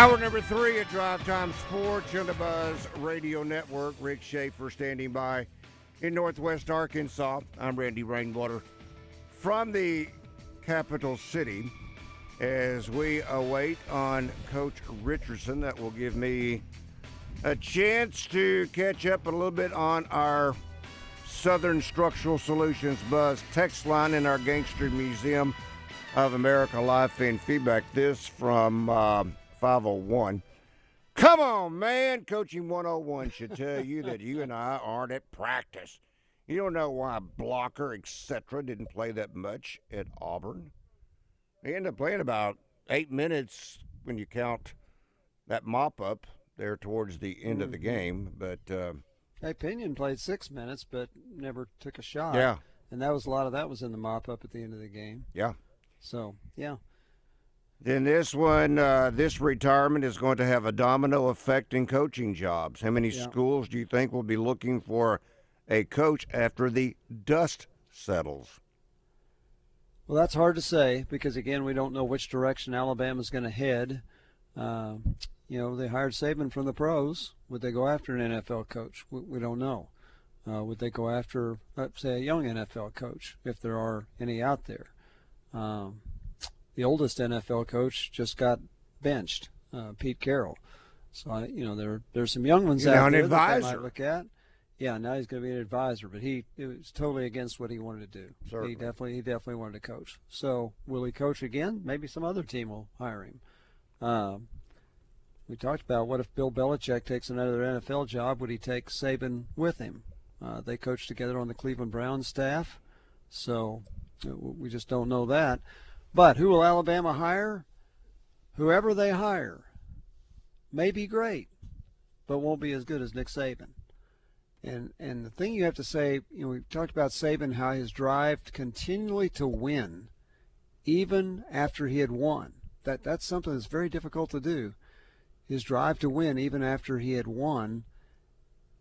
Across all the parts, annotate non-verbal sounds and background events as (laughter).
Hour number three at Drive Time Sports on the Buzz Radio Network. Rick Schaefer standing by in Northwest Arkansas. I'm Randy Rainwater from the capital city as we await on Coach Richardson. That will give me a chance to catch up a little bit on our Southern Structural Solutions Buzz text line in our Gangster Museum of America live fan feedback. This from. Uh, 501. Come on, man. Coaching 101 should tell you that you and I aren't at practice. You don't know why Blocker, etc., didn't play that much at Auburn. He ended up playing about eight minutes when you count that mop up there towards the end of the mm-hmm. game. But uh, hey, Pinion played six minutes, but never took a shot. Yeah, and that was a lot of that was in the mop up at the end of the game. Yeah. So yeah, then this one, uh, this retirement is going to have a domino effect in coaching jobs. How many yeah. schools do you think will be looking for a coach after the dust settles? Well, that's hard to say because again, we don't know which direction Alabama's going to head. Uh, you know, they hired Saban from the pros. Would they go after an NFL coach? We, we don't know. Uh, would they go after, let's say, a young NFL coach if there are any out there? Um, the oldest NFL coach just got benched, uh, Pete Carroll. So I, you know there there's some young ones you out there advisor. that they might look at. Yeah, now he's going to be an advisor, but he it was totally against what he wanted to do. Certainly. He definitely he definitely wanted to coach. So will he coach again? Maybe some other team will hire him. Um, we talked about what if Bill Belichick takes another NFL job? Would he take Saban with him? Uh, they coached together on the Cleveland Browns staff, so uh, we just don't know that. But who will Alabama hire? Whoever they hire may be great, but won't be as good as Nick Saban. And and the thing you have to say, you know, we talked about Saban how his drive continually to win, even after he had won. That that's something that's very difficult to do. His drive to win, even after he had won.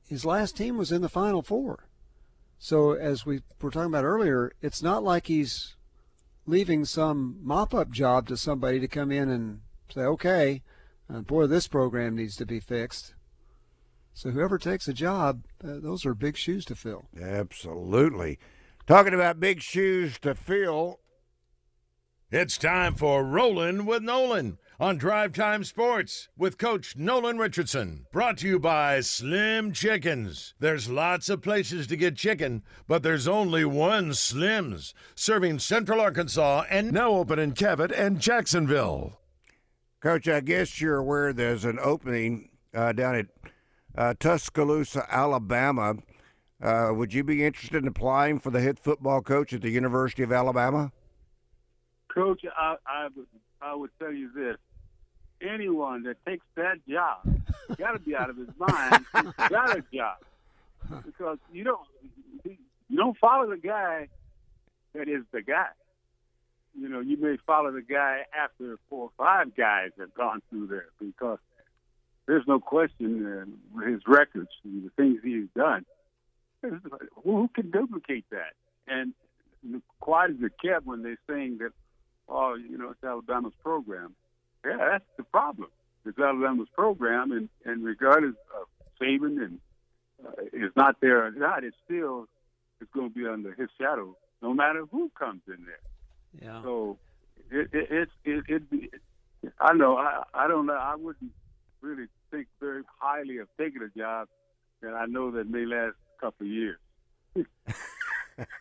His last team was in the Final Four. So as we were talking about earlier, it's not like he's leaving some mop up job to somebody to come in and say, okay, uh, boy, this program needs to be fixed. So whoever takes a job, uh, those are big shoes to fill. Absolutely. Talking about big shoes to fill. It's time for Rolling with Nolan on Drive Time Sports with Coach Nolan Richardson. Brought to you by Slim Chickens. There's lots of places to get chicken, but there's only one Slim's, serving Central Arkansas and now open in Cabot and Jacksonville. Coach, I guess you're aware there's an opening uh, down at uh, Tuscaloosa, Alabama. Uh, would you be interested in applying for the head football coach at the University of Alabama? Coach, I, I would I would tell you this: anyone that takes that job got to be out of his mind. Got a job because you don't you don't follow the guy that is the guy. You know, you may follow the guy after four or five guys have gone through there because there's no question uh, his records, and the things he's done. Who can duplicate that? And quiet as it kept when they're saying that, oh, you know, it's Alabama's program. Yeah, that's the problem. It's Alabama's program, and, and regardless of Saban and uh, is not there or not, it's still it's going to be under his shadow no matter who comes in there. Yeah. So it it it, it, it, it I know I I don't know I wouldn't really think very highly of taking a job that I know that may last a couple of years. (laughs)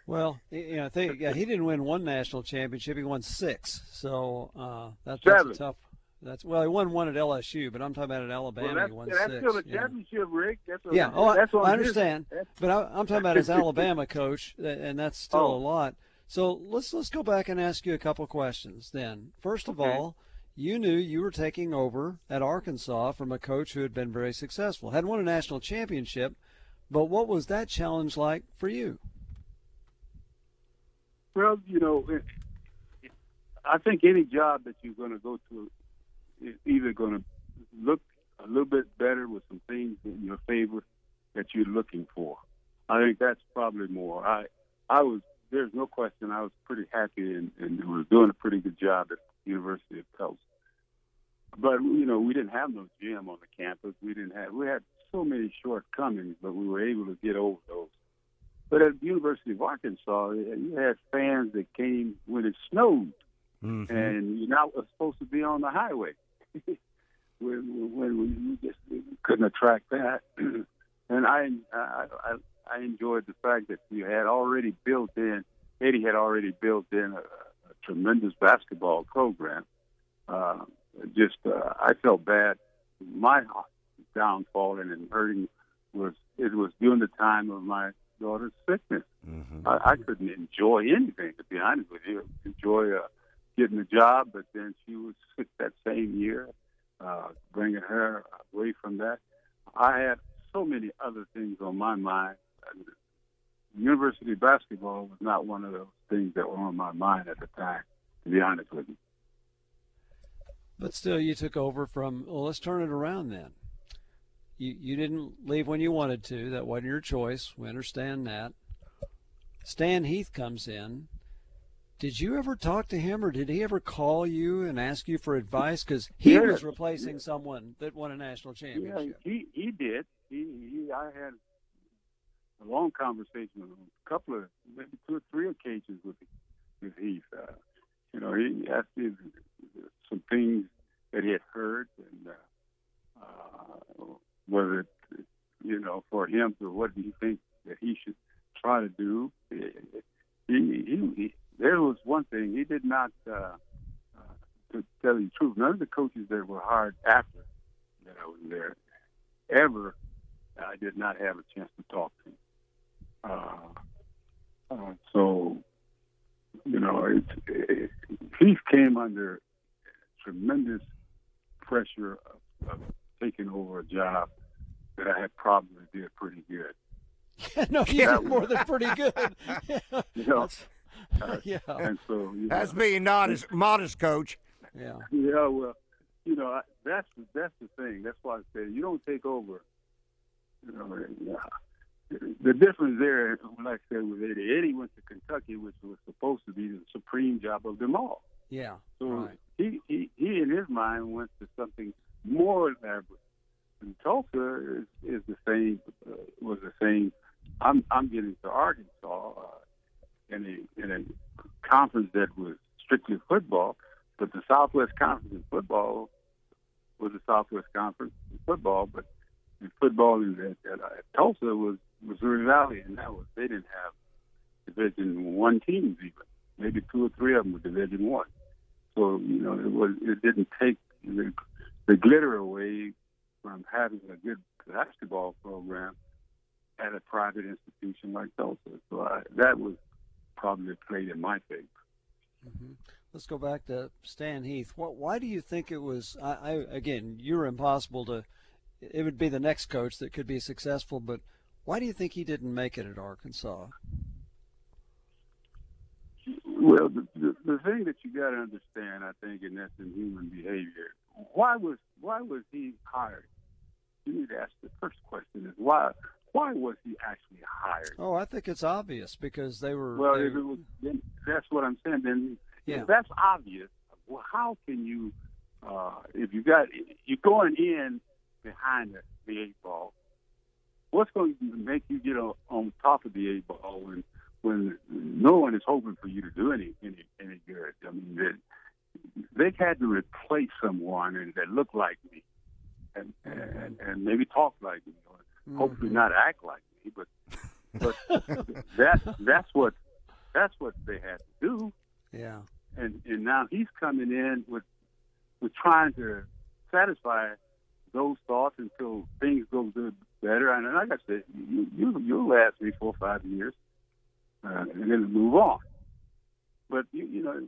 Well, you know, I think yeah, he didn't win one national championship; he won six. So uh, that, that's a tough. That's well, he won one at LSU, but I'm talking about at Alabama. well, that's, won that's six. still a yeah. championship, Rick. That's a, Yeah, oh, I- that's on I understand. But I, I'm talking about as (laughs) Alabama coach, and that's still Oh. a lot. So let's let's go back and ask you a couple questions. Then, first of Okay. all, you knew you were taking over at Arkansas from a coach who had been very successful, had won a national championship. But what was that challenge like for you? Well, you know, it, it, I think any job that you're going to go to is either going to look a little bit better with some things in your favor that you're looking for. I think that's probably more. I, I was. There's no question. I was pretty happy and, and was doing a pretty good job at the University of Tulsa. But you know, we didn't have no gym on the campus. We didn't have. We had so many shortcomings, but we were able to get over those. But at the University of Arkansas, you had fans that came when it snowed, Mhm. and you're not supposed to be on the highway. (laughs) when when we just couldn't attract that, (clears throat) and I, I I I enjoyed the fact that you had already built in. Eddie had already built in a, a tremendous basketball program. Uh, just uh, I felt bad. My downfall and hurting was it was during the time of my daughter's sickness. Mhm. I, I couldn't enjoy anything, to be honest with you. Enjoy uh, getting a job, but then she was sick (laughs) that same year, uh, bringing her away from that. I had so many other things on my mind. University basketball was not one of those things that were on my mind at the time, to be honest with you. But still, you took over from. Well, let's turn it around then. You you didn't leave when you wanted to. That wasn't your choice. We understand that. Stan Heath comes in. Did you ever talk to him, or did he ever call you and ask you for advice? Because he Yeah. was replacing someone that won a national championship. Yeah, he he did. He, he I had a long conversation with him, a couple of maybe two or three occasions with with Heath. Uh, you know, he asked me some things that he had heard and uh, uh, whether it, you know for him to what do you think that he should try to do. He, he, he there was one thing he did not. Uh, uh, to tell you the truth, none of the coaches that were hired after that I was there ever I did not have a chance to talk to him. Uh, uh, so, you know, it's, it, he came under tremendous pressure of, of taking over a job that I had probably did pretty good. (laughs) no, you did more than pretty good. (laughs) You know, (laughs) (laughs) yeah, and so you That's know, being modest, modest, coach. yeah. Yeah, well, you know, I- that's the, that's the thing. That's why I say you don't take over. You know, yeah. the difference there, like I said with Eddie, Eddie went to Kentucky, which was supposed to be the supreme job of them all. Yeah, So right. he, he he in his mind went to something more elaborate. And Tulsa is, is the same uh, was the same. I'm I'm getting to Arkansas uh, in a in a conference that was strictly football, but the Southwest Conference in football was the Southwest Conference in football, but the football in at, at, at Tulsa was Missouri Valley, and that was they didn't have Division One teams even. Maybe two or three of them were Division One. So you know, it was it didn't take the, the glitter away from having a good basketball program at a private institution like Tulsa. So I, that was probably played in my favor. hmm Let's go back to Stan Heath. What? Why do you think it was? I, I again, you're impossible to. It would be the next coach that could be successful, but why do you think he didn't make it at Arkansas? Well, the, the, the thing that you got to understand, I think, and that's in human behavior. Why was why was he hired? You need to ask the first question: is why why was he actually hired? Oh, I think it's obvious because they were. Well, they- if it was, then that's what I'm saying. Then Yeah. if that's obvious, well, how can you, uh, if you got you're going in behind the, the eight ball, what's going to make you get on, on top of the eight ball when when no one is hoping for you to do any any any good. I mean, they, they've had to replace someone and that looked like me, and and, and maybe talk like me, or mm-hmm. hopefully not act like me, but but (laughs) that that's what that's what they had to do. Yeah. And and now he's coming in with with trying to satisfy those thoughts until things go good better. And like I said, you, you you'll last me four or five years, uh, and then move on. But you you know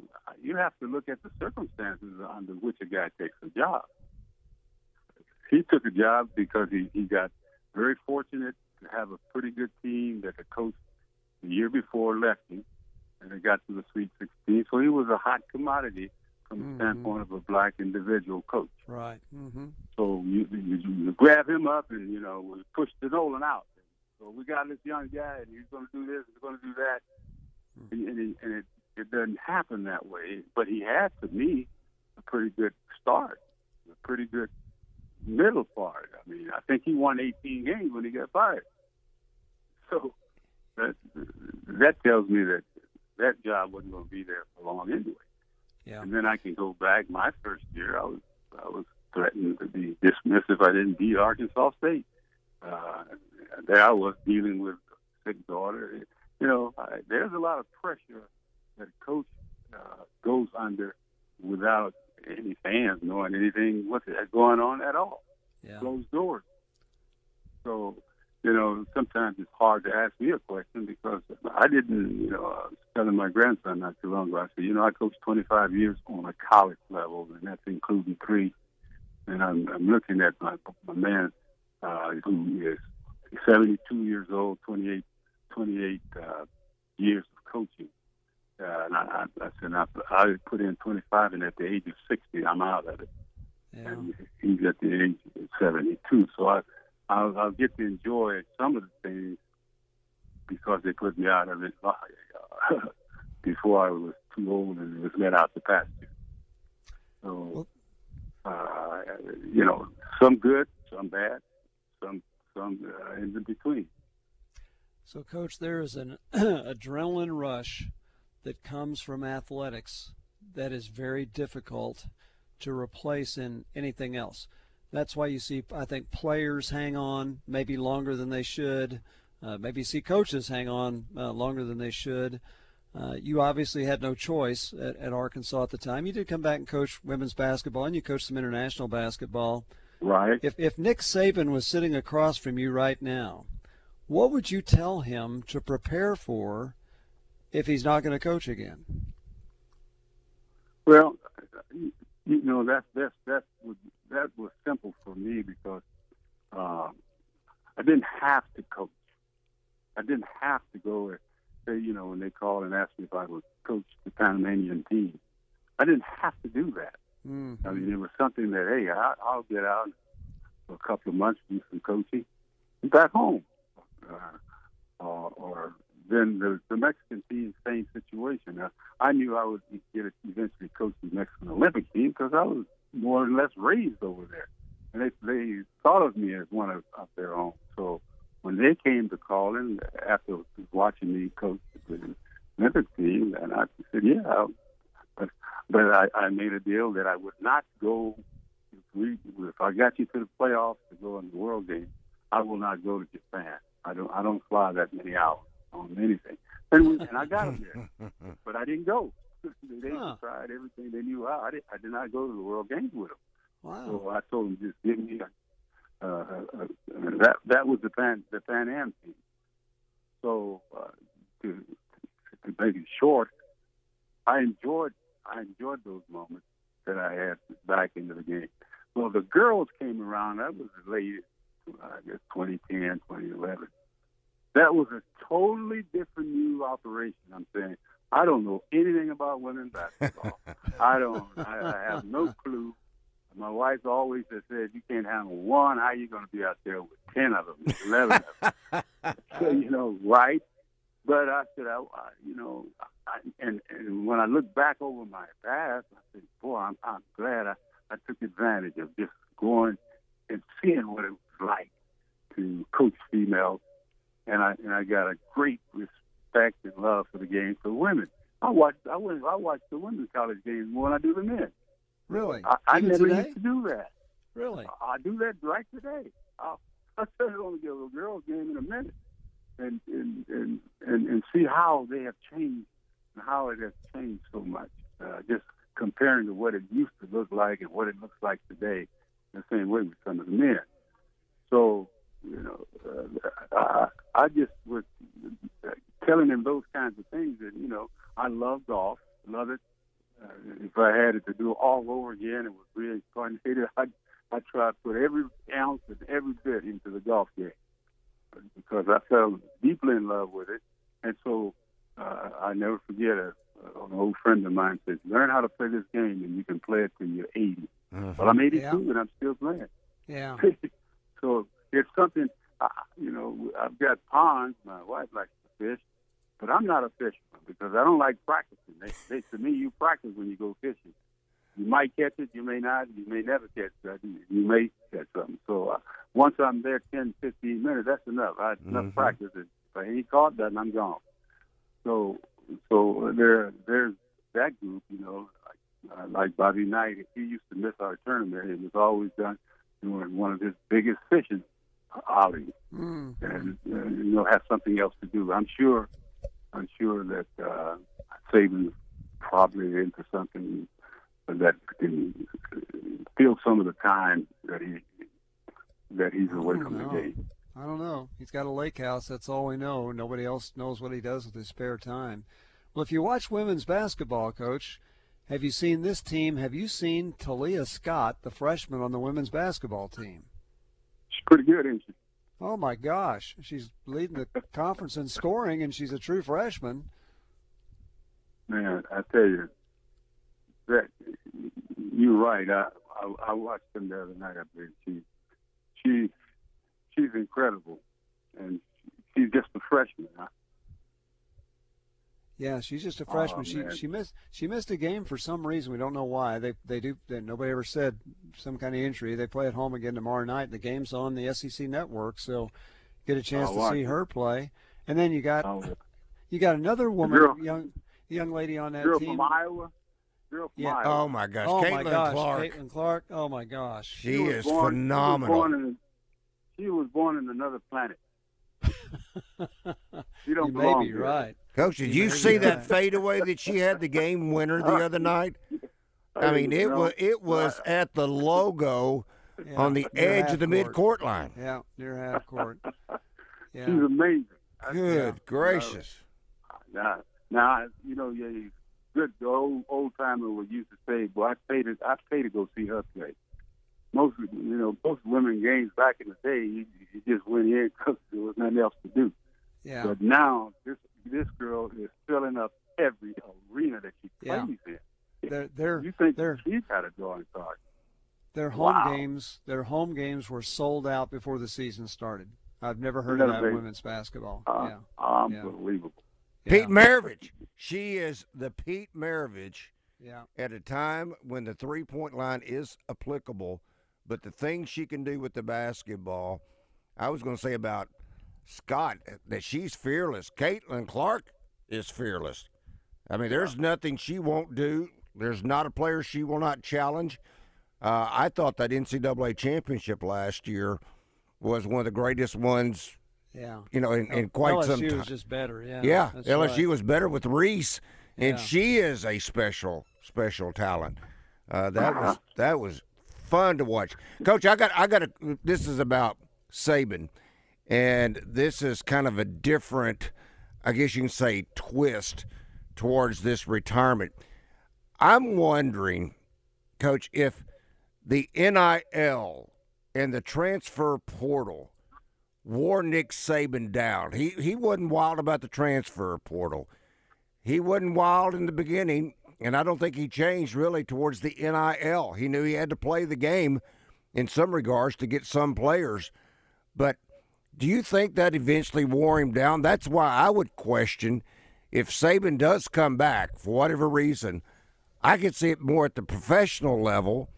you have to look at the circumstances under which a guy takes a job. He took a job because he he got very fortunate to have a pretty good team that the coach the year before left him, and they got to the Sweet 16. So he was a hot commodity from the mm-hmm. standpoint of a black individual coach. Right. Mm-hmm. So you, you, you grab him up and you know push the Nolan out. So we got this young guy and he's going to do this, he's going to do that, mm-hmm. and, and, and it it doesn't happen that way. But he had to me a pretty good start, a pretty good middle part. I mean, I think he won 18 games when he got fired. So that that tells me that that job wasn't going to be there for long anyway. Yeah. And then I can go back. My first year, I was I was threatened to be dismissed if I didn't beat Arkansas State. Uh, there I was dealing with a sick daughter. You know, I, there's a lot of pressure that a coach uh, goes under without any fans knowing anything what's going on at all. Yeah. Closed doors. So you know, sometimes it's hard to ask me a question because I didn't, you know, I was telling my grandson not too long ago, I said, you know, I coached 25 years on a college level, and that's including three. And I'm, I'm looking at my, my man uh, who is 72 years old, 28, 28 uh, years of coaching. Uh, and I, I, I said, I, I put in 25, and at the age of 60, I'm out of it. Yeah. And he's at the age of 72. So I, I'll, I'll get to enjoy some of the things because they put me out of it (laughs) before I was too old and was let out the pasture. So, uh, you know, some good, some bad, some some uh, in between. So, coach, there is an (clears throat) adrenaline rush that comes from athletics that is very difficult to replace in anything else. That's why you see, I think, players hang on maybe longer than they should. Uh, maybe see coaches hang on uh, longer than they should. Uh, you obviously had no choice at, at, Arkansas at the time. You did come back and coach women's basketball, and you coached some international basketball. Right. If if Nick Saban was sitting across from you right now, what would you tell him to prepare for if he's not going to coach again? Well, you know that's that's that would that was simple for me because um, I didn't have to coach. I didn't have to go and say, you know, when they called and asked me if I would coach the Panamanian team. I didn't have to do that. Mm-hmm. I mean, it was something that, hey, I, I'll get out for a couple of months, do some coaching, and back home. Uh, uh, or then the, the Mexican team, same situation. Now, I knew I would get eventually coach the Mexican Olympic team because I was more or less raised over there, and they they thought of me as one of, of their own. So when they came to calling after watching me coach the Olympic team, and I said, yeah, (laughs) but but I, I made a deal that I would not go. If, we, if I got you to the playoffs to go in the World Game, I will not go to Japan. I don't I don't fly that many hours on anything. And, we, and I got them there, (laughs) but I didn't go. (laughs) they huh. tried everything they knew how. I did, I did not go to the World Games with them. Wow. So I told them just give me a, uh, uh, that that was the Pan the Pan Am team. So uh, to to make it short, I enjoyed I enjoyed those moments that I had back into the game. Well, the girls came around. That was late, I guess 2010, 2011. That was a totally different new operation. I'm saying I don't know anything about women's basketball. (laughs) I don't. I, I have no clue. My wife always has said, "You can't handle one. How are you going to be out there with ten of them, eleven of them?" (laughs) so, you know, right? But I said, I, I you know, I, and and when I look back over my past, I said, "Boy, I'm, I'm glad I, I took advantage of just going and seeing what it was like to coach females." And I and I got a great respect and love for the game for women. I watch I went I watch the women's college games more than I do the men. Really? I, I never today? used to do that. Really? I do that right today. I'll, I'll tell you on the girls game in a minute, and and, and and and see how they have changed and how it has changed so much. Uh, just comparing to what it used to look like and what it looks like today, the same way with some of the men. So you know, uh, I, I just was telling him those kinds of things that you know I love golf, love it. Uh, if I had it to do all over again, it was reincarnated. (laughs) I I tried to put every ounce and every bit into the golf game because I fell deeply in love with it, and so uh, I never forget a, an old friend of mine said, "Learn how to play this game, and you can play it till you're 80." Well, I'm 82 Yeah. and I'm still playing. Yeah. (laughs) so it's something, uh, you know, I've got ponds. My wife likes to fish, but I'm not a fisherman because I don't like practicing. They, they, to me, you practice when you go fishing. You might catch it, you may not, you may never catch it. You may catch something. So uh, once I'm there 10, 15 minutes, that's enough. I enough Mhm. practice. If I ain't caught that, I'm gone. So, so there, there's that group, you know, like, uh, like Bobby Knight. He used to miss our tournament. It was always done during one of his biggest fishing outings, Mm. and uh, you know, have something else to do. I'm sure, I'm sure that uh, Saban's probably into something that can fill some of the time that he that he's away from the game. I don't know. He's got a lake house. That's all we know. Nobody else knows what he does with his spare time. Well, if you watch women's basketball, Coach, have you seen this team? Have you seen Taliah Scott, the freshman on the women's basketball team? Pretty good, isn't she? Oh my gosh, she's leading the (laughs) conference in scoring, and she's a true freshman. Man, I tell you, that you're right. I, I I watched them the other night. I believe she she she's incredible, and she's just a freshman. Huh? Yeah, she's just a Oh, freshman. she man. she missed she missed a game for some reason. We don't know why. They they do. They, nobody ever said some kind of injury. They play at home again tomorrow night. The game's on the SEC network, so get a chance I'll to see it. her play. And then you got Oh, you got another woman, girl- young young lady on that girl team. from Iowa. Girl from Yeah. Iowa. Oh my gosh, oh Caitlin my gosh, Clark. Caitlin Clark. Oh my gosh. She was is born- phenomenal. She was, born in, she was born in another planet. (laughs) She don't you may be here. right. Coach, did You you see that fadeaway that she had the game winner the other night? (laughs) I mean, it was it was at the logo Yeah, on the edge of the half mid court. court line. Yeah, near half court. (laughs) She's amazing. I- Good gracious. Now, now you know, yeah, good the old old timer would used to say, "Boy, I pay to I pay to go see her play." Most you know, most women games back in the day, you, you just went in because there was nothing else to do. Yeah. But now this this girl is filling up every arena that she Yeah. plays in. They're they're You think they're she's got a drawing card? Their home Wow. games, their home games were sold out before the season started. I've never heard of that been. women's basketball. Uh, yeah, Unbelievable. yeah, Pete Maravich. She is the Pete Maravich yeah, at a time when the three point line is applicable, but the things she can do with the basketball, I was going to say about Scott that she's fearless. Caitlin Clark is fearless. I mean, there's nothing she won't do. There's not a player she will not challenge. Uh, I thought that NCAA championship last year was one of the greatest ones, yeah. you know, in, in quite LSU some time. was just better. Yeah, Yeah, LSU right. was better with Reese, and Yeah. she is a special, special talent. Uh, that was that was fun to watch, Coach. I got I got a. This is about Saban, and this is kind of a different, I guess you can say, twist towards this retirement. I'm wondering, Coach, if the NIL and the transfer portal wore Nick Saban down. He he wasn't wild about the transfer portal. He wasn't wild in the beginning, and I don't think he changed really towards the NIL. He knew he had to play the game in some regards to get some players. But do you think that eventually wore him down? That's why I would question if Saban does come back for whatever reason. I could see it more at the professional level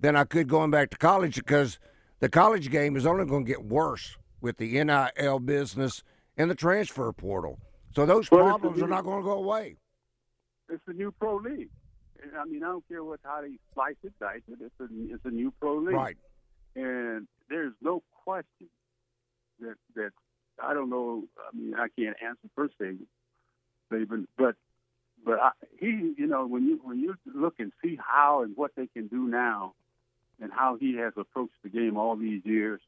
than I could going back to college because the college game is only going to get worse with the NIL business and the transfer portal. So those Well, problems a- are not going to go away. It's a new pro league. And, I mean, I don't care what how they slice it, dice it. It's a it's a new pro league. Right. and there's no question that that I don't know. I mean, I can't answer per se, Saban, but but I, he, you know, when you when you look and see how and what they can do now, and how he has approached the game all these years,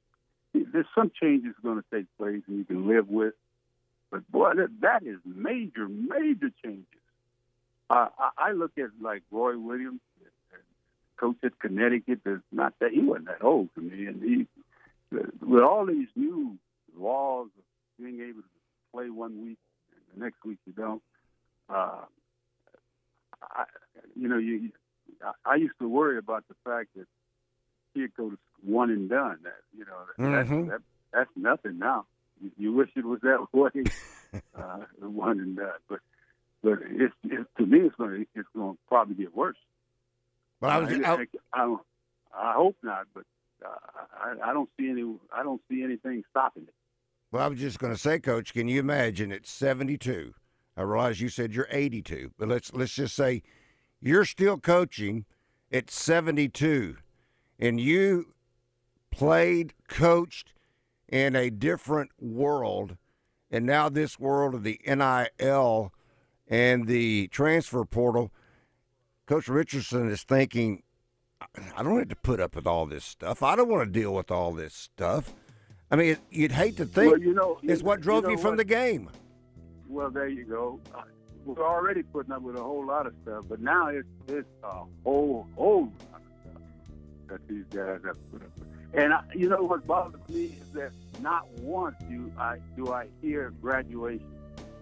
there's some changes going to take place, and you can live with. But boy, that, that is major, major changes. Uh, I, I look at like Roy Williams, coach at Connecticut. That's not that he wasn't that old to me, and he with all these new laws of being able to play one week and the next week you don't. Uh, I, you know, you, I, I used to worry about the fact that he'd go to one and done. That you know, that, Mhm. that, that's nothing now. You, you wish it was that (laughs) way, uh, one and done. But but it's, it's to me, it's going to it's going to probably get worse. But I was, I, I, I, I, I hope not, but uh, I, I don't see any. I don't see anything stopping it. well, I was just going to say, Coach, can you imagine It's 72? I realize you said you're 82, but let's let's just say you're still coaching at 72, and you played, coached in a different world, and now this world of the NIL and the transfer portal. Coach Richardson is thinking, I don't have to put up with all this stuff. I don't want to deal with all this stuff. I mean, you'd hate to think well, you know, it's what drove you, know from what? the game. Well, there you go. Uh, We're already putting up with a whole lot of stuff, but now it's it's a whole whole lot of stuff that these guys have to put up with. And I, you know what bothers me is that not once do I do I hear graduation.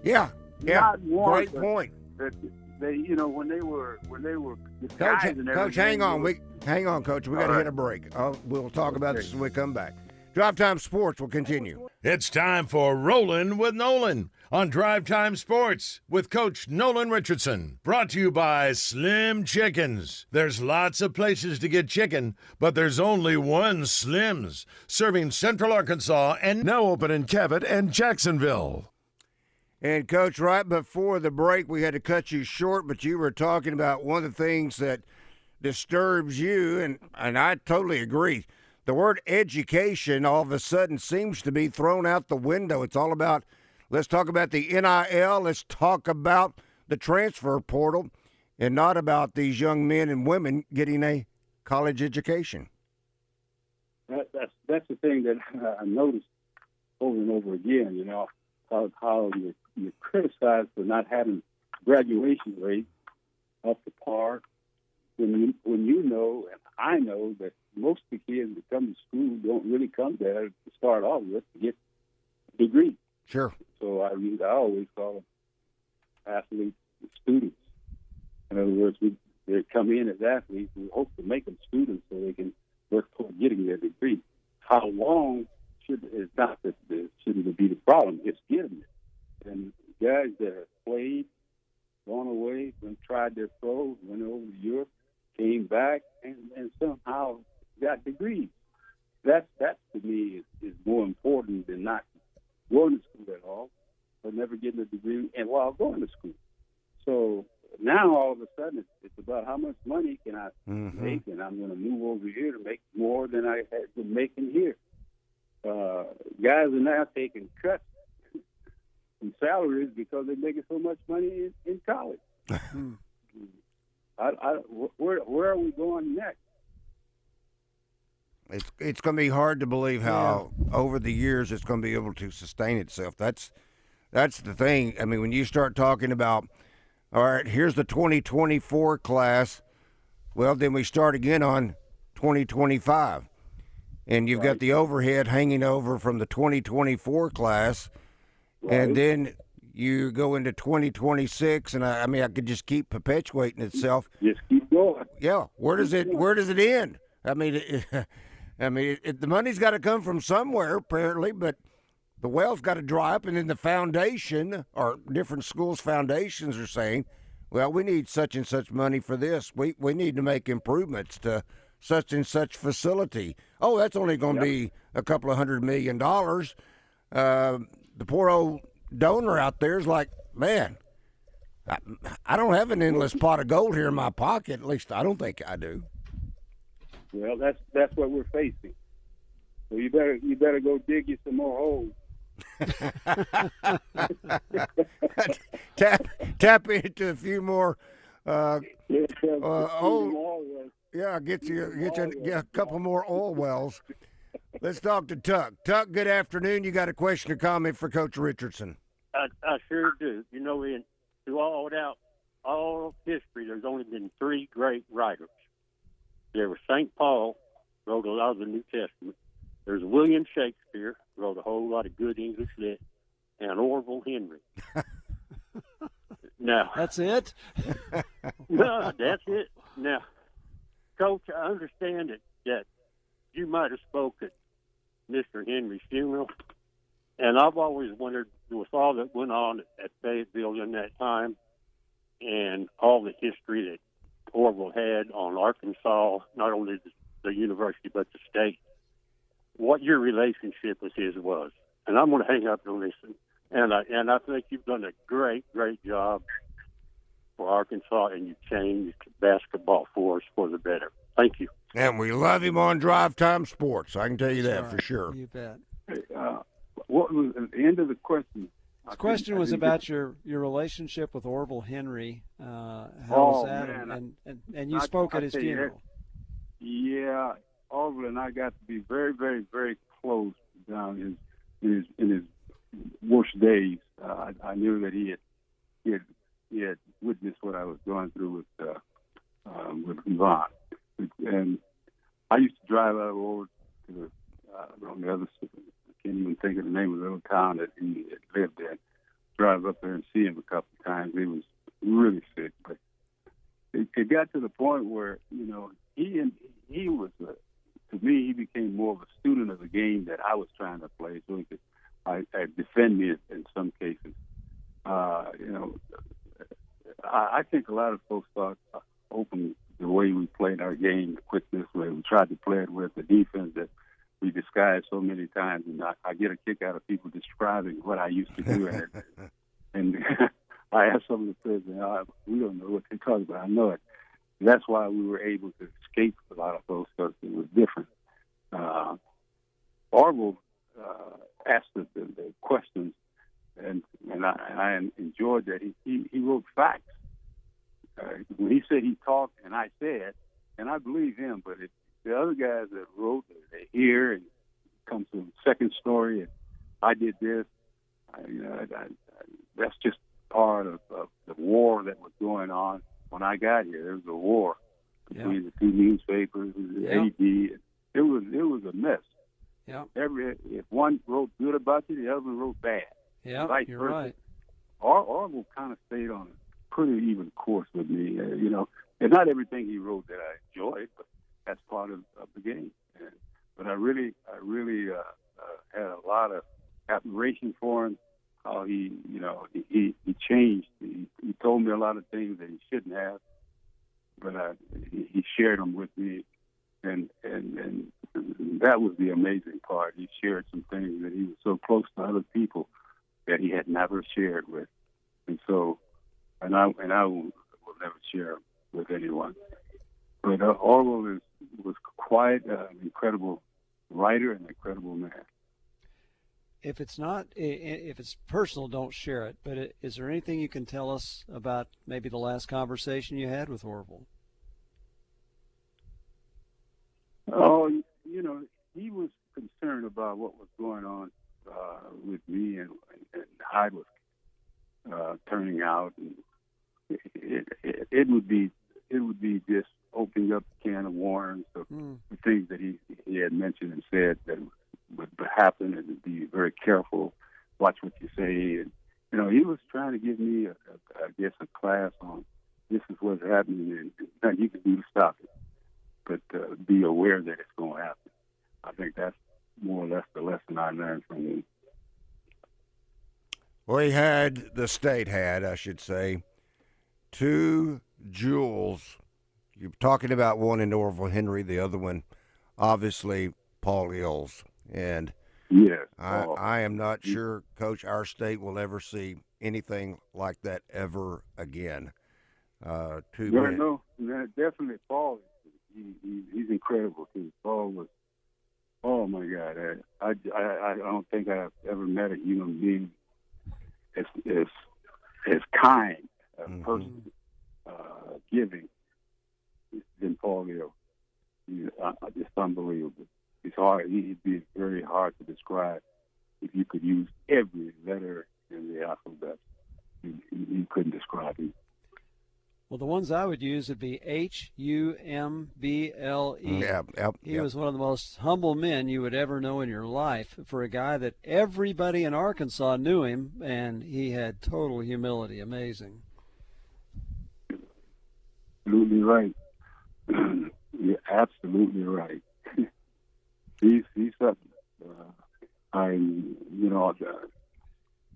Yeah, yeah. Not once. Great that- point, That they, you know, when they were when they were the Coach. guys and Coach, hang on. they We hang on, Coach. We got to All right. hit a break. Uh, we'll talk about this when we come back. Drive Time Sports will continue. It's time for rolling with Nolan on Drive Time Sports with Coach Nolan Richardson. Brought to you by Slim Chickens. There's lots of places to get chicken, but there's only one Slim's, serving Central Arkansas and now open in Cabot and Jacksonville. And Coach, right before the break, we had to cut you short, but you were talking about one of the things that disturbs you, and and I totally agree. The word education all of a sudden seems to be thrown out the window. It's all about let's talk about the NIL, let's talk about the transfer portal, and not about these young men and women getting a college education. that, that's that's the thing that (laughs) I noticed over and over again. You know how, how you're criticized for not having graduation rate up to par when you when you know and I know that most of the kids that come to school don't really come there to start off with to get a degree. Sure. So I I always call them athletes and students. In other words, we they come in as athletes. We hope to make them students so they can work toward getting their degree. How long should is not the, the shouldn't be the problem. It's getting it. And guys that have played, gone away, and tried their pro, went over to Europe, came back, and, and somehow got degrees. That that to me is, is more important than not going to school at all, or never getting a degree, and while going to school. So now all of a sudden it's, it's about how much money can I Mhm. make, and I'm going to move over here to make more than I had been making here. Uh, guys are now taking cuts in salaries because they're making so much money in, in college. (laughs) Hmm. I, I, where, where are we going next? It's it's going to be hard to believe how over the years it's going to be able to sustain itself. That's that's the thing. I mean, when you start talking about, all right, here's the 2024 class. Well, then we start again on 2025, and you've got the overhead hanging over from the 2024 class, Right. and then you go into 2026, and I, I mean, I could just keep perpetuating itself Just keep going. yeah. Where does it Where does it end? I mean, it, (laughs) I mean, it, the money's got to come from somewhere, apparently, but the well's got to dry up, and then the foundation or different schools' foundations are saying, "Well, we need such and such money for this. We we need to make improvements to such and such facility. Oh, that's only going to be a couple of hundred million dollars. Uh, the poor old donor out there is like, man, I, I don't have an endless pot of gold here in my pocket. At least I don't think I do. Well, that's that's what we're facing. So you better you better go dig you some more holes. (laughs) tap tap into a few more. Uh, Yeah, Uh, wells. yeah, get you get you get a couple more oil wells. Let's talk to Tuck. Tuck, good afternoon. You got a question or comment for Coach Richardson? I, I sure do. You know, in throughout all history, there's only been three great writers. There was St. Paul, wrote a lot of the New Testament. There's William Shakespeare, wrote a whole lot of good English lit, and Orville Henry. (laughs) now, That's it. (laughs) no, that's it. Now, Coach, I understand that, that you might have spoke at Mr. Henry's funeral, and I've always wondered, with all that went on at Fayetteville in that time, and all the history that Orville had on Arkansas, not only the, university but the state, what your relationship with his was. And I'm going to hang up and listen. And I and I think you've done a great, great job for Arkansas, and you changed basketball for us for the better. Thank you. And we love him on Drive Time Sports. I can tell you that for sure. You bet. Uh, what was at the end of the question? I The question was about your, your relationship with Orville Henry. Uh, how Oh, was that? man, and, and, and you I- spoke I at his tell you, funeral. Yeah, Orville and I got to be very, very, very close down his in his in his worst days. Uh, I, I knew that he had he had he had witnessed what I was going through with uh, um, with Yvonne, and I used to drive out over to the uh, on the other. s- I can't even think of the name of the little town that he had lived in. Drive up there and see him a couple of times. He was really sick, but it, it got to the point where you know he and he was a, to me he became more of a student of the game that I was trying to play, so he could I, I defend me in, some cases. Uh, you know, I, I think a lot of folks thought uh, open the way we played our game, the quickness, the way we tried to play it with the defense that we disguised so many times, and I, I get a kick out of people describing what I used to do. (laughs) and and (laughs) I asked some of the players, I, we don't know what they talk about. I know it. And that's why we were able to escape a lot of those because it was different. Uh, Orville uh, asked the, the, the questions, and and I, and I enjoyed that. He, he, he wrote facts. Uh, when he said he talked, and I said, and I believe him, but it, the other guys that wrote, they hear and come to the second story, and I did this. I, you know, I, I, that's just part of, of the war that was going on when I got here. There was a war between the two newspapers, the Yeah. AD. It was it was a mess. Yeah, Every if one wrote good about you, the other one wrote bad. yeah, you're versa. right. Or Orville kind of stayed on a pretty even course with me. Uh, you know, and not everything he wrote that I enjoyed, but that's part of, of the game. And, but I really, I really uh, uh, had a lot of admiration for him. How he, you know, he he, changed. He, he told me a lot of things that he shouldn't have, but he, he shared them with me, and and and that was the amazing part. He shared some things that he was so close to other people that he had never shared with, and so, and I and I will, will never share with anyone. But uh, Orville is was quite uh, an incredible writer and incredible man. If it's not, if it's personal, don't share it. But is there anything you can tell us about maybe the last conversation you had with Orville? Oh, you know, he was concerned about what was going on uh, with me and, and how I was uh, turning out, and it, it, it would be it would be just opening up a can of worms of Mm, the things that he he had mentioned and said that would happen, and to be very careful, watch what you say, and you know, he was trying to give me, a, a, I guess, a class on this is what's happening, and nothing you can do to stop it but uh, be aware that it's going to happen. I think that's more or less the lesson I learned from him. Well, he had, the state had, I should say, two jewels. You're talking about one in Orville Henry, the other one, obviously, Paul Eells. And Yes. I, I am not sure, Coach, our state will ever see anything like that ever again. Uh, too yeah, bad. no, definitely Paul. He, he, he's incredible too. Paul was. Oh my God! I, I I don't think I've ever met a human being as as as kind a Mhm. person uh, giving than Paul Eells. He, uh, it's unbelievable. It's hard. He'd be very hard to describe if you could use every letter in the alphabet. You, you you couldn't describe him. Well, the ones I would use would be H U M B L E. Yeah, yep, He yep. was one of the most humble men you would ever know in your life for a guy that everybody in Arkansas knew him, and he had total humility. Amazing. Absolutely right. (clears throat) You're absolutely right. (laughs) he's he's something. Uh, I you know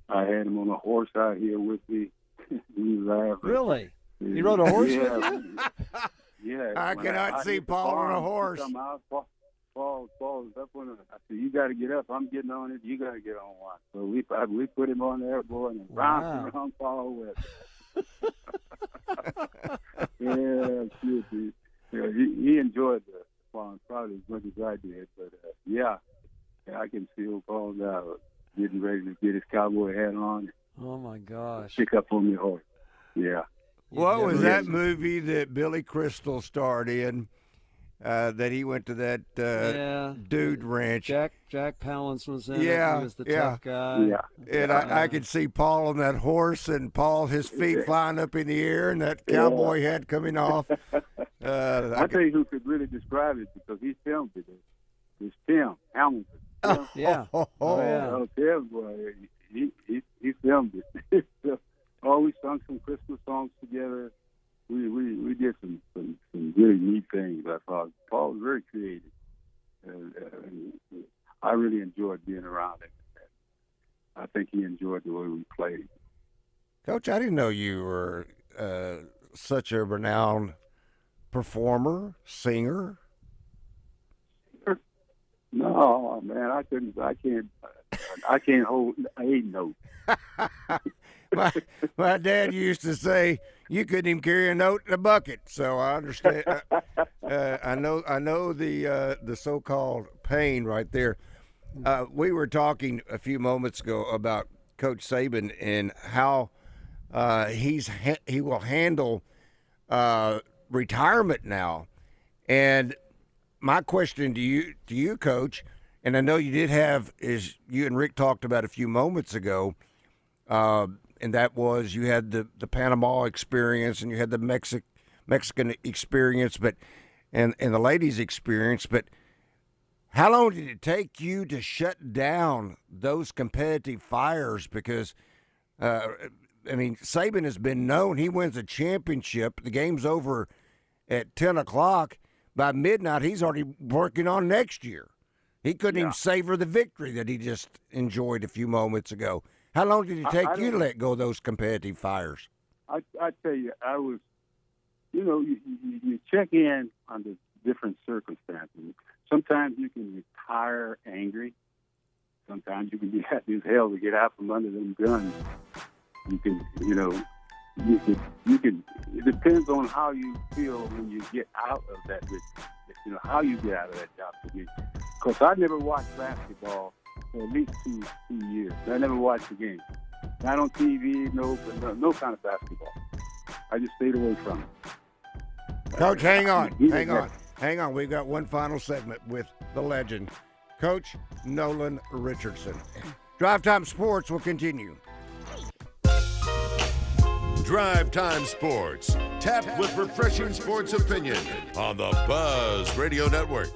I had him on a horse out here with me. (laughs) we laughed. Really? He rode a horse yeah. with (laughs) Yeah. I when cannot see hit the Paul on a horse. out, Paul, Paul, Paul was up on it. I said, "You got to get up. I'm getting on it. You got to get on one." So we I, we put him on there, boy, and Wow. bounced around Paul with. Yeah, cute, dude. Yeah, he, he enjoyed the farm probably as much as I did, but uh, yeah, yeah, I can see old Paul now getting ready to get his cowboy hat on, Oh my gosh! pick up on the horse. Yeah. What was that movie that Billy Crystal starred in? Uh, that he went to that uh, yeah. dude ranch, Jack Jack Palance was in it. Yeah, He was the yeah. tough guy. Yeah. and I, I could see Paul on that horse, and Paul his feet flying up in the air, and that Yeah. cowboy hat coming off. (laughs) Uh, I I tell you who could really describe it because he filmed it. It's Tim Hamilton. (laughs) Tim, Yeah. Oh, Oh, yeah. oh, Tim, boy, he, he he filmed it. (laughs) oh, we sung some Christmas songs together. We we we did some some, some really neat things. I thought Paul was very creative. And, uh, and I really enjoyed being around him. I think he enjoyed the way we played. Coach, I didn't know you were uh, such a renowned performer, singer. No, man, I couldn't. I can't. I can't hold a note. (laughs) my my dad used to say you couldn't even carry a note in a bucket. So I understand. uh, (laughs) uh, I know. I know the uh, the so-called pain right there. Uh, we were talking a few moments ago about Coach Saban and how uh, he's ha- he will handle uh, retirement now. And my question to you, to you, Coach, and I know you did have is you and Rick talked about a few moments ago uh, and that was you had the, the Panama experience and you had the Mexic Mexican experience, but and and the ladies experience. But how long did it take you to shut down those competitive fires? Because uh, I mean, Saban has been known he wins a championship. The game's over at ten o'clock. By midnight, he's already working on next year. He couldn't Yeah. even savor the victory that he just enjoyed a few moments ago. How long did it take I you to let go of those competitive fires? I I tell you, I was, you know, you, you, you check in under different circumstances. Sometimes you can retire angry. Sometimes you can be happy as hell to get out from under them guns. You can, you know, you can, you can. It depends on how you feel when you get out of that. You know, how you get out of that job. Because I never watched basketball for at least two two years. I never watched a game. Not on TV, no, no, no kind of basketball. I just stayed away from it. Coach, hang on, He hang was- on, hang on. We've got one final segment with the legend, Coach Nolan Richardson. Drive Time Sports will continue. Drive Time Sports. Tapped with refreshing sports opinion on the Buzz Radio Network.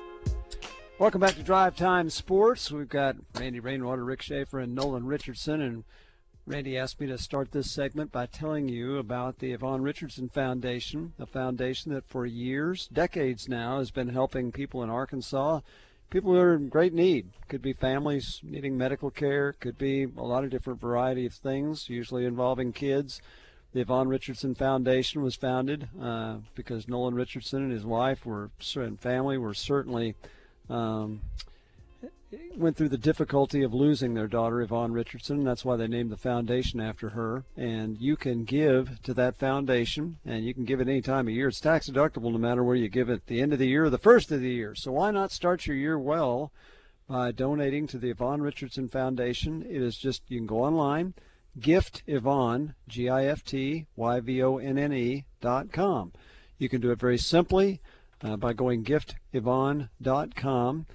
Welcome back to Drive Time Sports. We've got Randy Rainwater, Rick Schaeffer, and Nolan Richardson. And Randy asked me to start this segment by telling you about the Yvonne Richardson Foundation, a foundation that for years, decades now, has been helping people in Arkansas, people who are in great need. Could be families needing medical care, could be a lot of different variety of things, usually involving kids. The Yvonne Richardson Foundation was founded uh, because Nolan Richardson and his wife were and family were certainly um, went through the difficulty of losing their daughter Yvonne Richardson. That's why they named the foundation after her. And you can give to that foundation, and you can give it any time of year. It's tax deductible no matter where you give it, the end of the year or the first of the year. So why not start your year well by donating to the Yvonne Richardson Foundation? It is just you can go online, gift Yvonne G I F T Y V O N N E dot com. You can do it very simply uh, by going giftyvonne.com.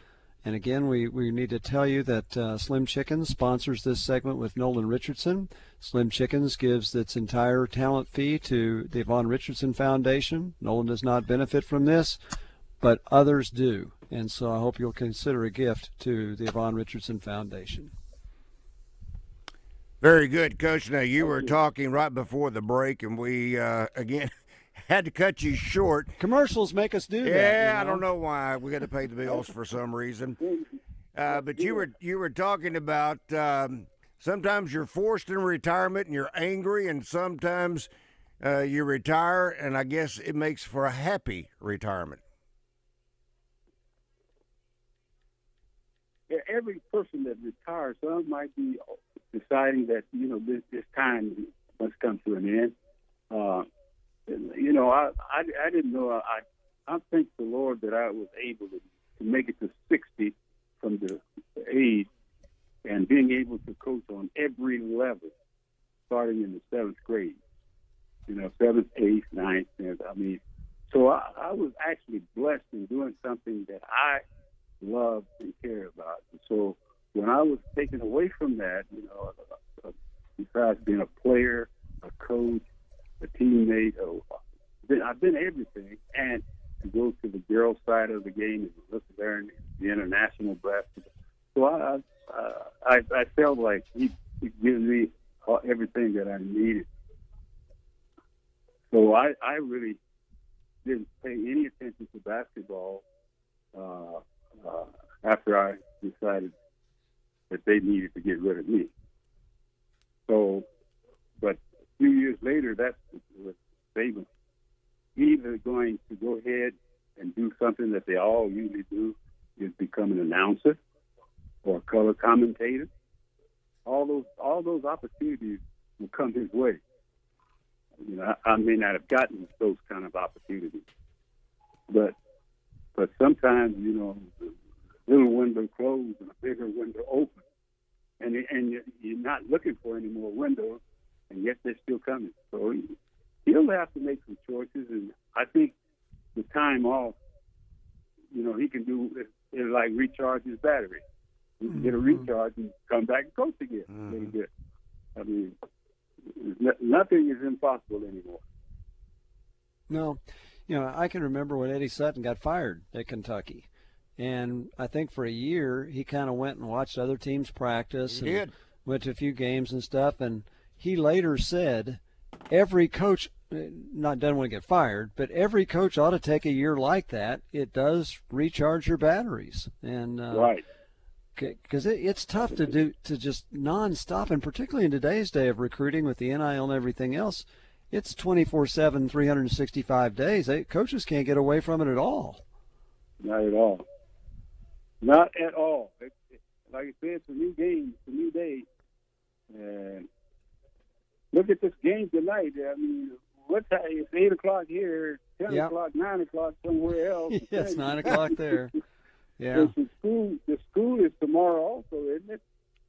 And again, we, we need to tell you that uh, Slim Chickens sponsors this segment with Nolan Richardson. Slim Chickens gives its entire talent fee to the Yvonne Richardson Foundation. Nolan does not benefit from this, but others do. And so I hope you'll consider a gift to the Yvonne Richardson Foundation. Very good, Coach. Now, you were talking right before the break, and we, uh, again, had to cut you short. Commercials make us do yeah, that. Yeah, you I don't know why we got to pay the bills for some reason. (laughs) Uh, but you were you were talking about um, sometimes you're forced in retirement and you're angry, and sometimes uh, you retire, and I guess it makes for a happy retirement. Yeah, every person that retires, some might be deciding that you know this, this time must come to an end. Uh, you know, I, I, I didn't know. I I thank the Lord that I was able to, to make it to 60 from the age and being able to coach on every level, starting in the seventh grade. You know, seventh, eighth, ninth, tenth. I mean, so I, I was actually blessed in doing something that I love and care about. And so when I was taken away from that, you know, uh, besides being a player, a coach, a teammate, uh, been, I've been everything. And to go to the girls' side of the game and at there the international basketball. So I, uh, I, I felt like he, he gives me everything that I needed. So I, I really didn't pay any attention to basketball uh, uh, after I decided that they needed to get rid of me. So, but few years later, they were either going to go ahead and do something that they all usually do is become an announcer or a color commentator. All those all those opportunities will come his way. You know, I, I may not have gotten those kind of opportunities, but but sometimes you know, the little window closed and a bigger window open, and and you're not looking for any more windows, and yet they're still coming. So he'll have to make some choices, and I think the time off, you know, he can do it, it like recharge his battery. He can get a recharge and come back and coach again. Mhm. Really good. I mean, nothing is impossible anymore. No, you know, I can remember when Eddie Sutton got fired at Kentucky, and I think for a year he kind of went and watched other teams practice He and did. went to a few games and stuff. And he later said, every coach not doesn't want to get fired, but every coach ought to take a year like that. It does recharge your batteries, and uh, right. because it, it's tough to do to just nonstop, and particularly in today's day of recruiting with the NIL and everything else, it's 24/7, 365 days. They, coaches can't get away from it at all. Not at all. Not at all. It, it, like I said, it's a new game, it's a new day. And look at this game tonight. I mean, what time? It's eight o'clock here, ten Yep. o'clock, nine o'clock somewhere else. (laughs) yeah, it's nine o'clock there. (laughs) Yeah. The school, the school is tomorrow also, isn't it?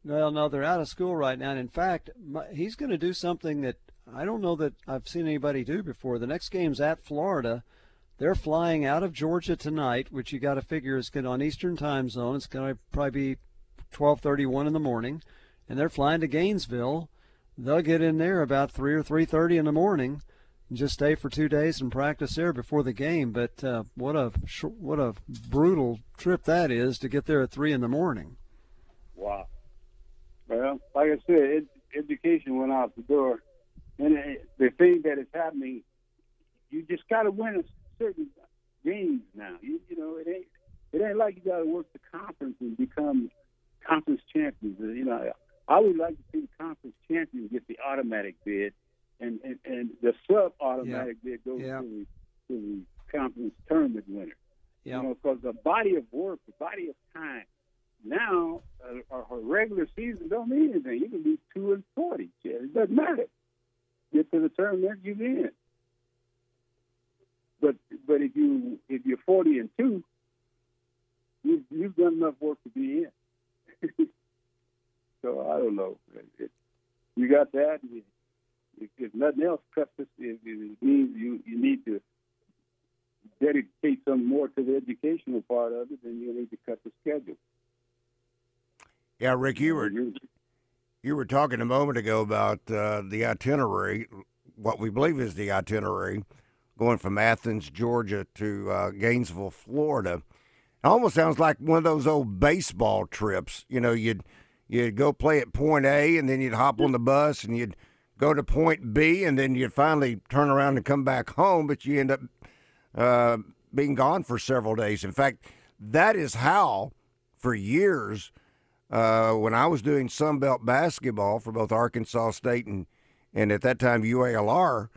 Well, no, they're out of school right now. And in fact, my, he's going to do something that I don't know that I've seen anybody do before. The next game's at Florida. They're flying out of Georgia tonight, which you got to figure is good on Eastern time zone. It's going to probably be 12:31 in the morning, and they're flying to Gainesville. They'll get in there about three or 3:30 in the morning, and just stay for two days and practice there before the game. But uh, what a what a brutal trip that is to get there at three in the morning. Wow. Well, like I said, ed- education went out the door, and it, the thing that is happening, you just got to win a certain games now. You, you know, it ain't it ain't like you got to work the conference and become conference champions. Uh, You know, I would like to see the conference champions get the automatic bid, and and, and the sub automatic bid goes Yeah. to the to the conference tournament winner. Yeah. You know, because the body of work, the body of time now uh, a, a regular season don't mean anything. You can be two and forty. Yeah, It doesn't matter. Get to the tournament, you in. But but if you if you're forty and two, you you've done enough work to be in. (laughs) so I don't know. It, you got that. If, if nothing else this, it, it means you you need to dedicate some more to the educational part of it, then you need to cut the schedule. Yeah, Rick, you were you were talking a moment ago about uh, the itinerary, what we believe is the itinerary, going from Athens, Georgia to uh, Gainesville, Florida. It almost sounds like one of those old baseball trips. You know, you'd you'd go play at point A, and then you'd hop on the bus, and you'd go to point B, and then you'd finally turn around and come back home. But you end up uh, being gone for several days. In fact, that is how, for years, uh, when I was doing Sunbelt basketball for both Arkansas State and, and at that time UALR,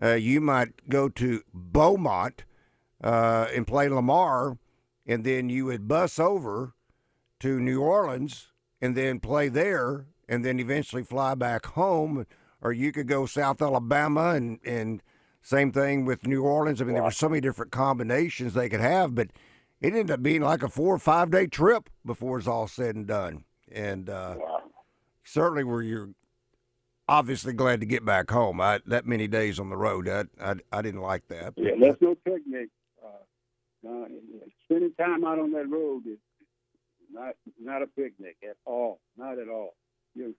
uh, you might go to Beaumont uh, and play Lamar, and then you would bus over to New Orleans and then play there, and then eventually fly back home. Or you could go South Alabama and, and – same thing with New Orleans. I mean, there were so many different combinations they could have, but it ended up being like a four or five day trip before it's all said and done. And uh, certainly, were you obviously glad to get back home. I, that many days on the road, I, I, I didn't like that. Yeah, that's no picnic. Uh, uh, spending time out on that road is not not a picnic at all. Not at all. You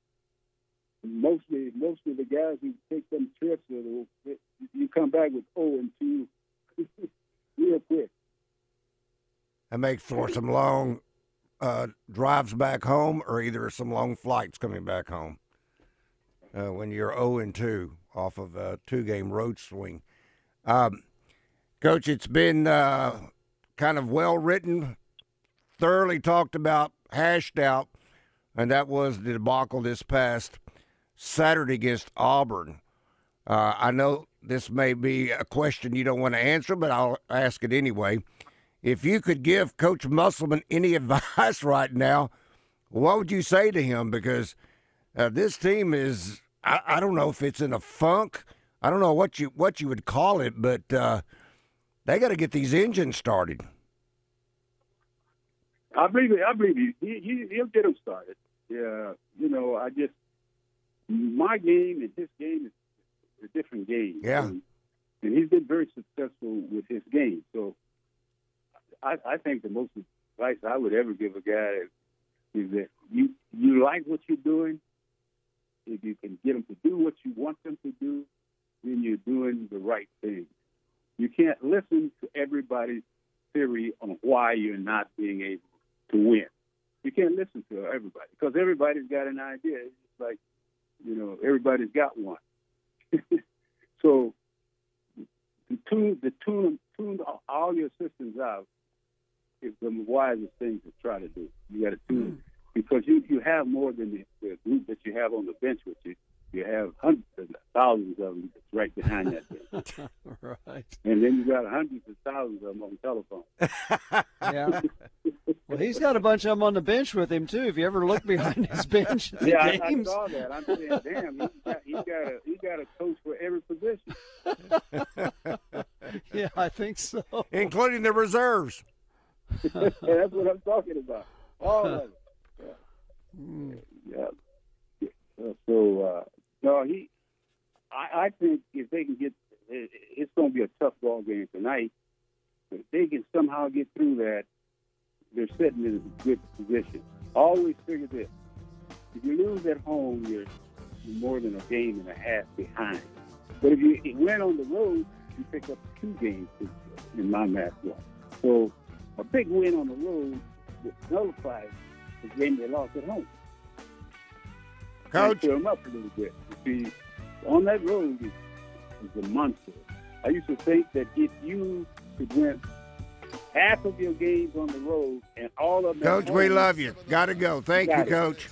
mostly most of the guys who take them trips, you come back with oh and two (laughs) real quick. And make for some long uh, drives back home, or either some long flights coming back home. Uh, when you're 0 and 2 off of a two game road swing. Um, Coach, it's been uh, kind of well written, thoroughly talked about, hashed out, and that was the debacle this past Saturday against Auburn. Uh, I know this may be a question you don't want to answer, but I'll ask it anyway. If you could give Coach Musselman any (laughs) advice right now, what would you say to him? Because uh, this team is, I, I, don't know if it's in a funk. I don't know what you what you would call it, but uh, they got to get these engines started. I believe it. I believe he, he he'll get him started. Yeah, you know, I just my game and his game is a different game. Yeah. And, and he's been very successful with his game. So I, I think the most advice I would ever give a guy is, is that you you like what you're doing. If you can get them to do what you want them to do, then you're doing the right thing. You can't listen to everybody's theory on why you're not being able to win. You can't listen to everybody because everybody's got an idea. It's like you know, everybody's got one. (laughs) so to tune, to tune, tune all your systems out is the wisest thing to try to do. You got to tune mm. because you you have more than the, the group that you have on the bench with you. You have hundreds of thousands of them right behind that bench. (laughs) right. And then you got hundreds of thousands of them on the telephone. (laughs) yeah. (laughs) Well, he's got a bunch of them on the bench with him too. If you ever look behind his bench, yeah, I, I, saw that. I'm saying, damn, he's got, he's got a he got a coach for every position. yeah, I think so, including the reserves. yeah, that's what I'm talking about. All of it. Yeah. Mm. yeah. So uh, no, he. I, I think if they can get, it, it's going to be a tough ball game tonight. If they can somehow get through that, they're sitting in a good position. Always figure this: if you lose at home, you're, more than a game and a half behind. But if you win on the road, you pick up two games in my math one. So a big win on the road nullifies the game they lost at home. Coach, them up a little bit. You see, on that road is, is a monster. I used to think that if you could win half of your games on the road and all of them. Coach, we love you. Got to go. Thank you, you Coach.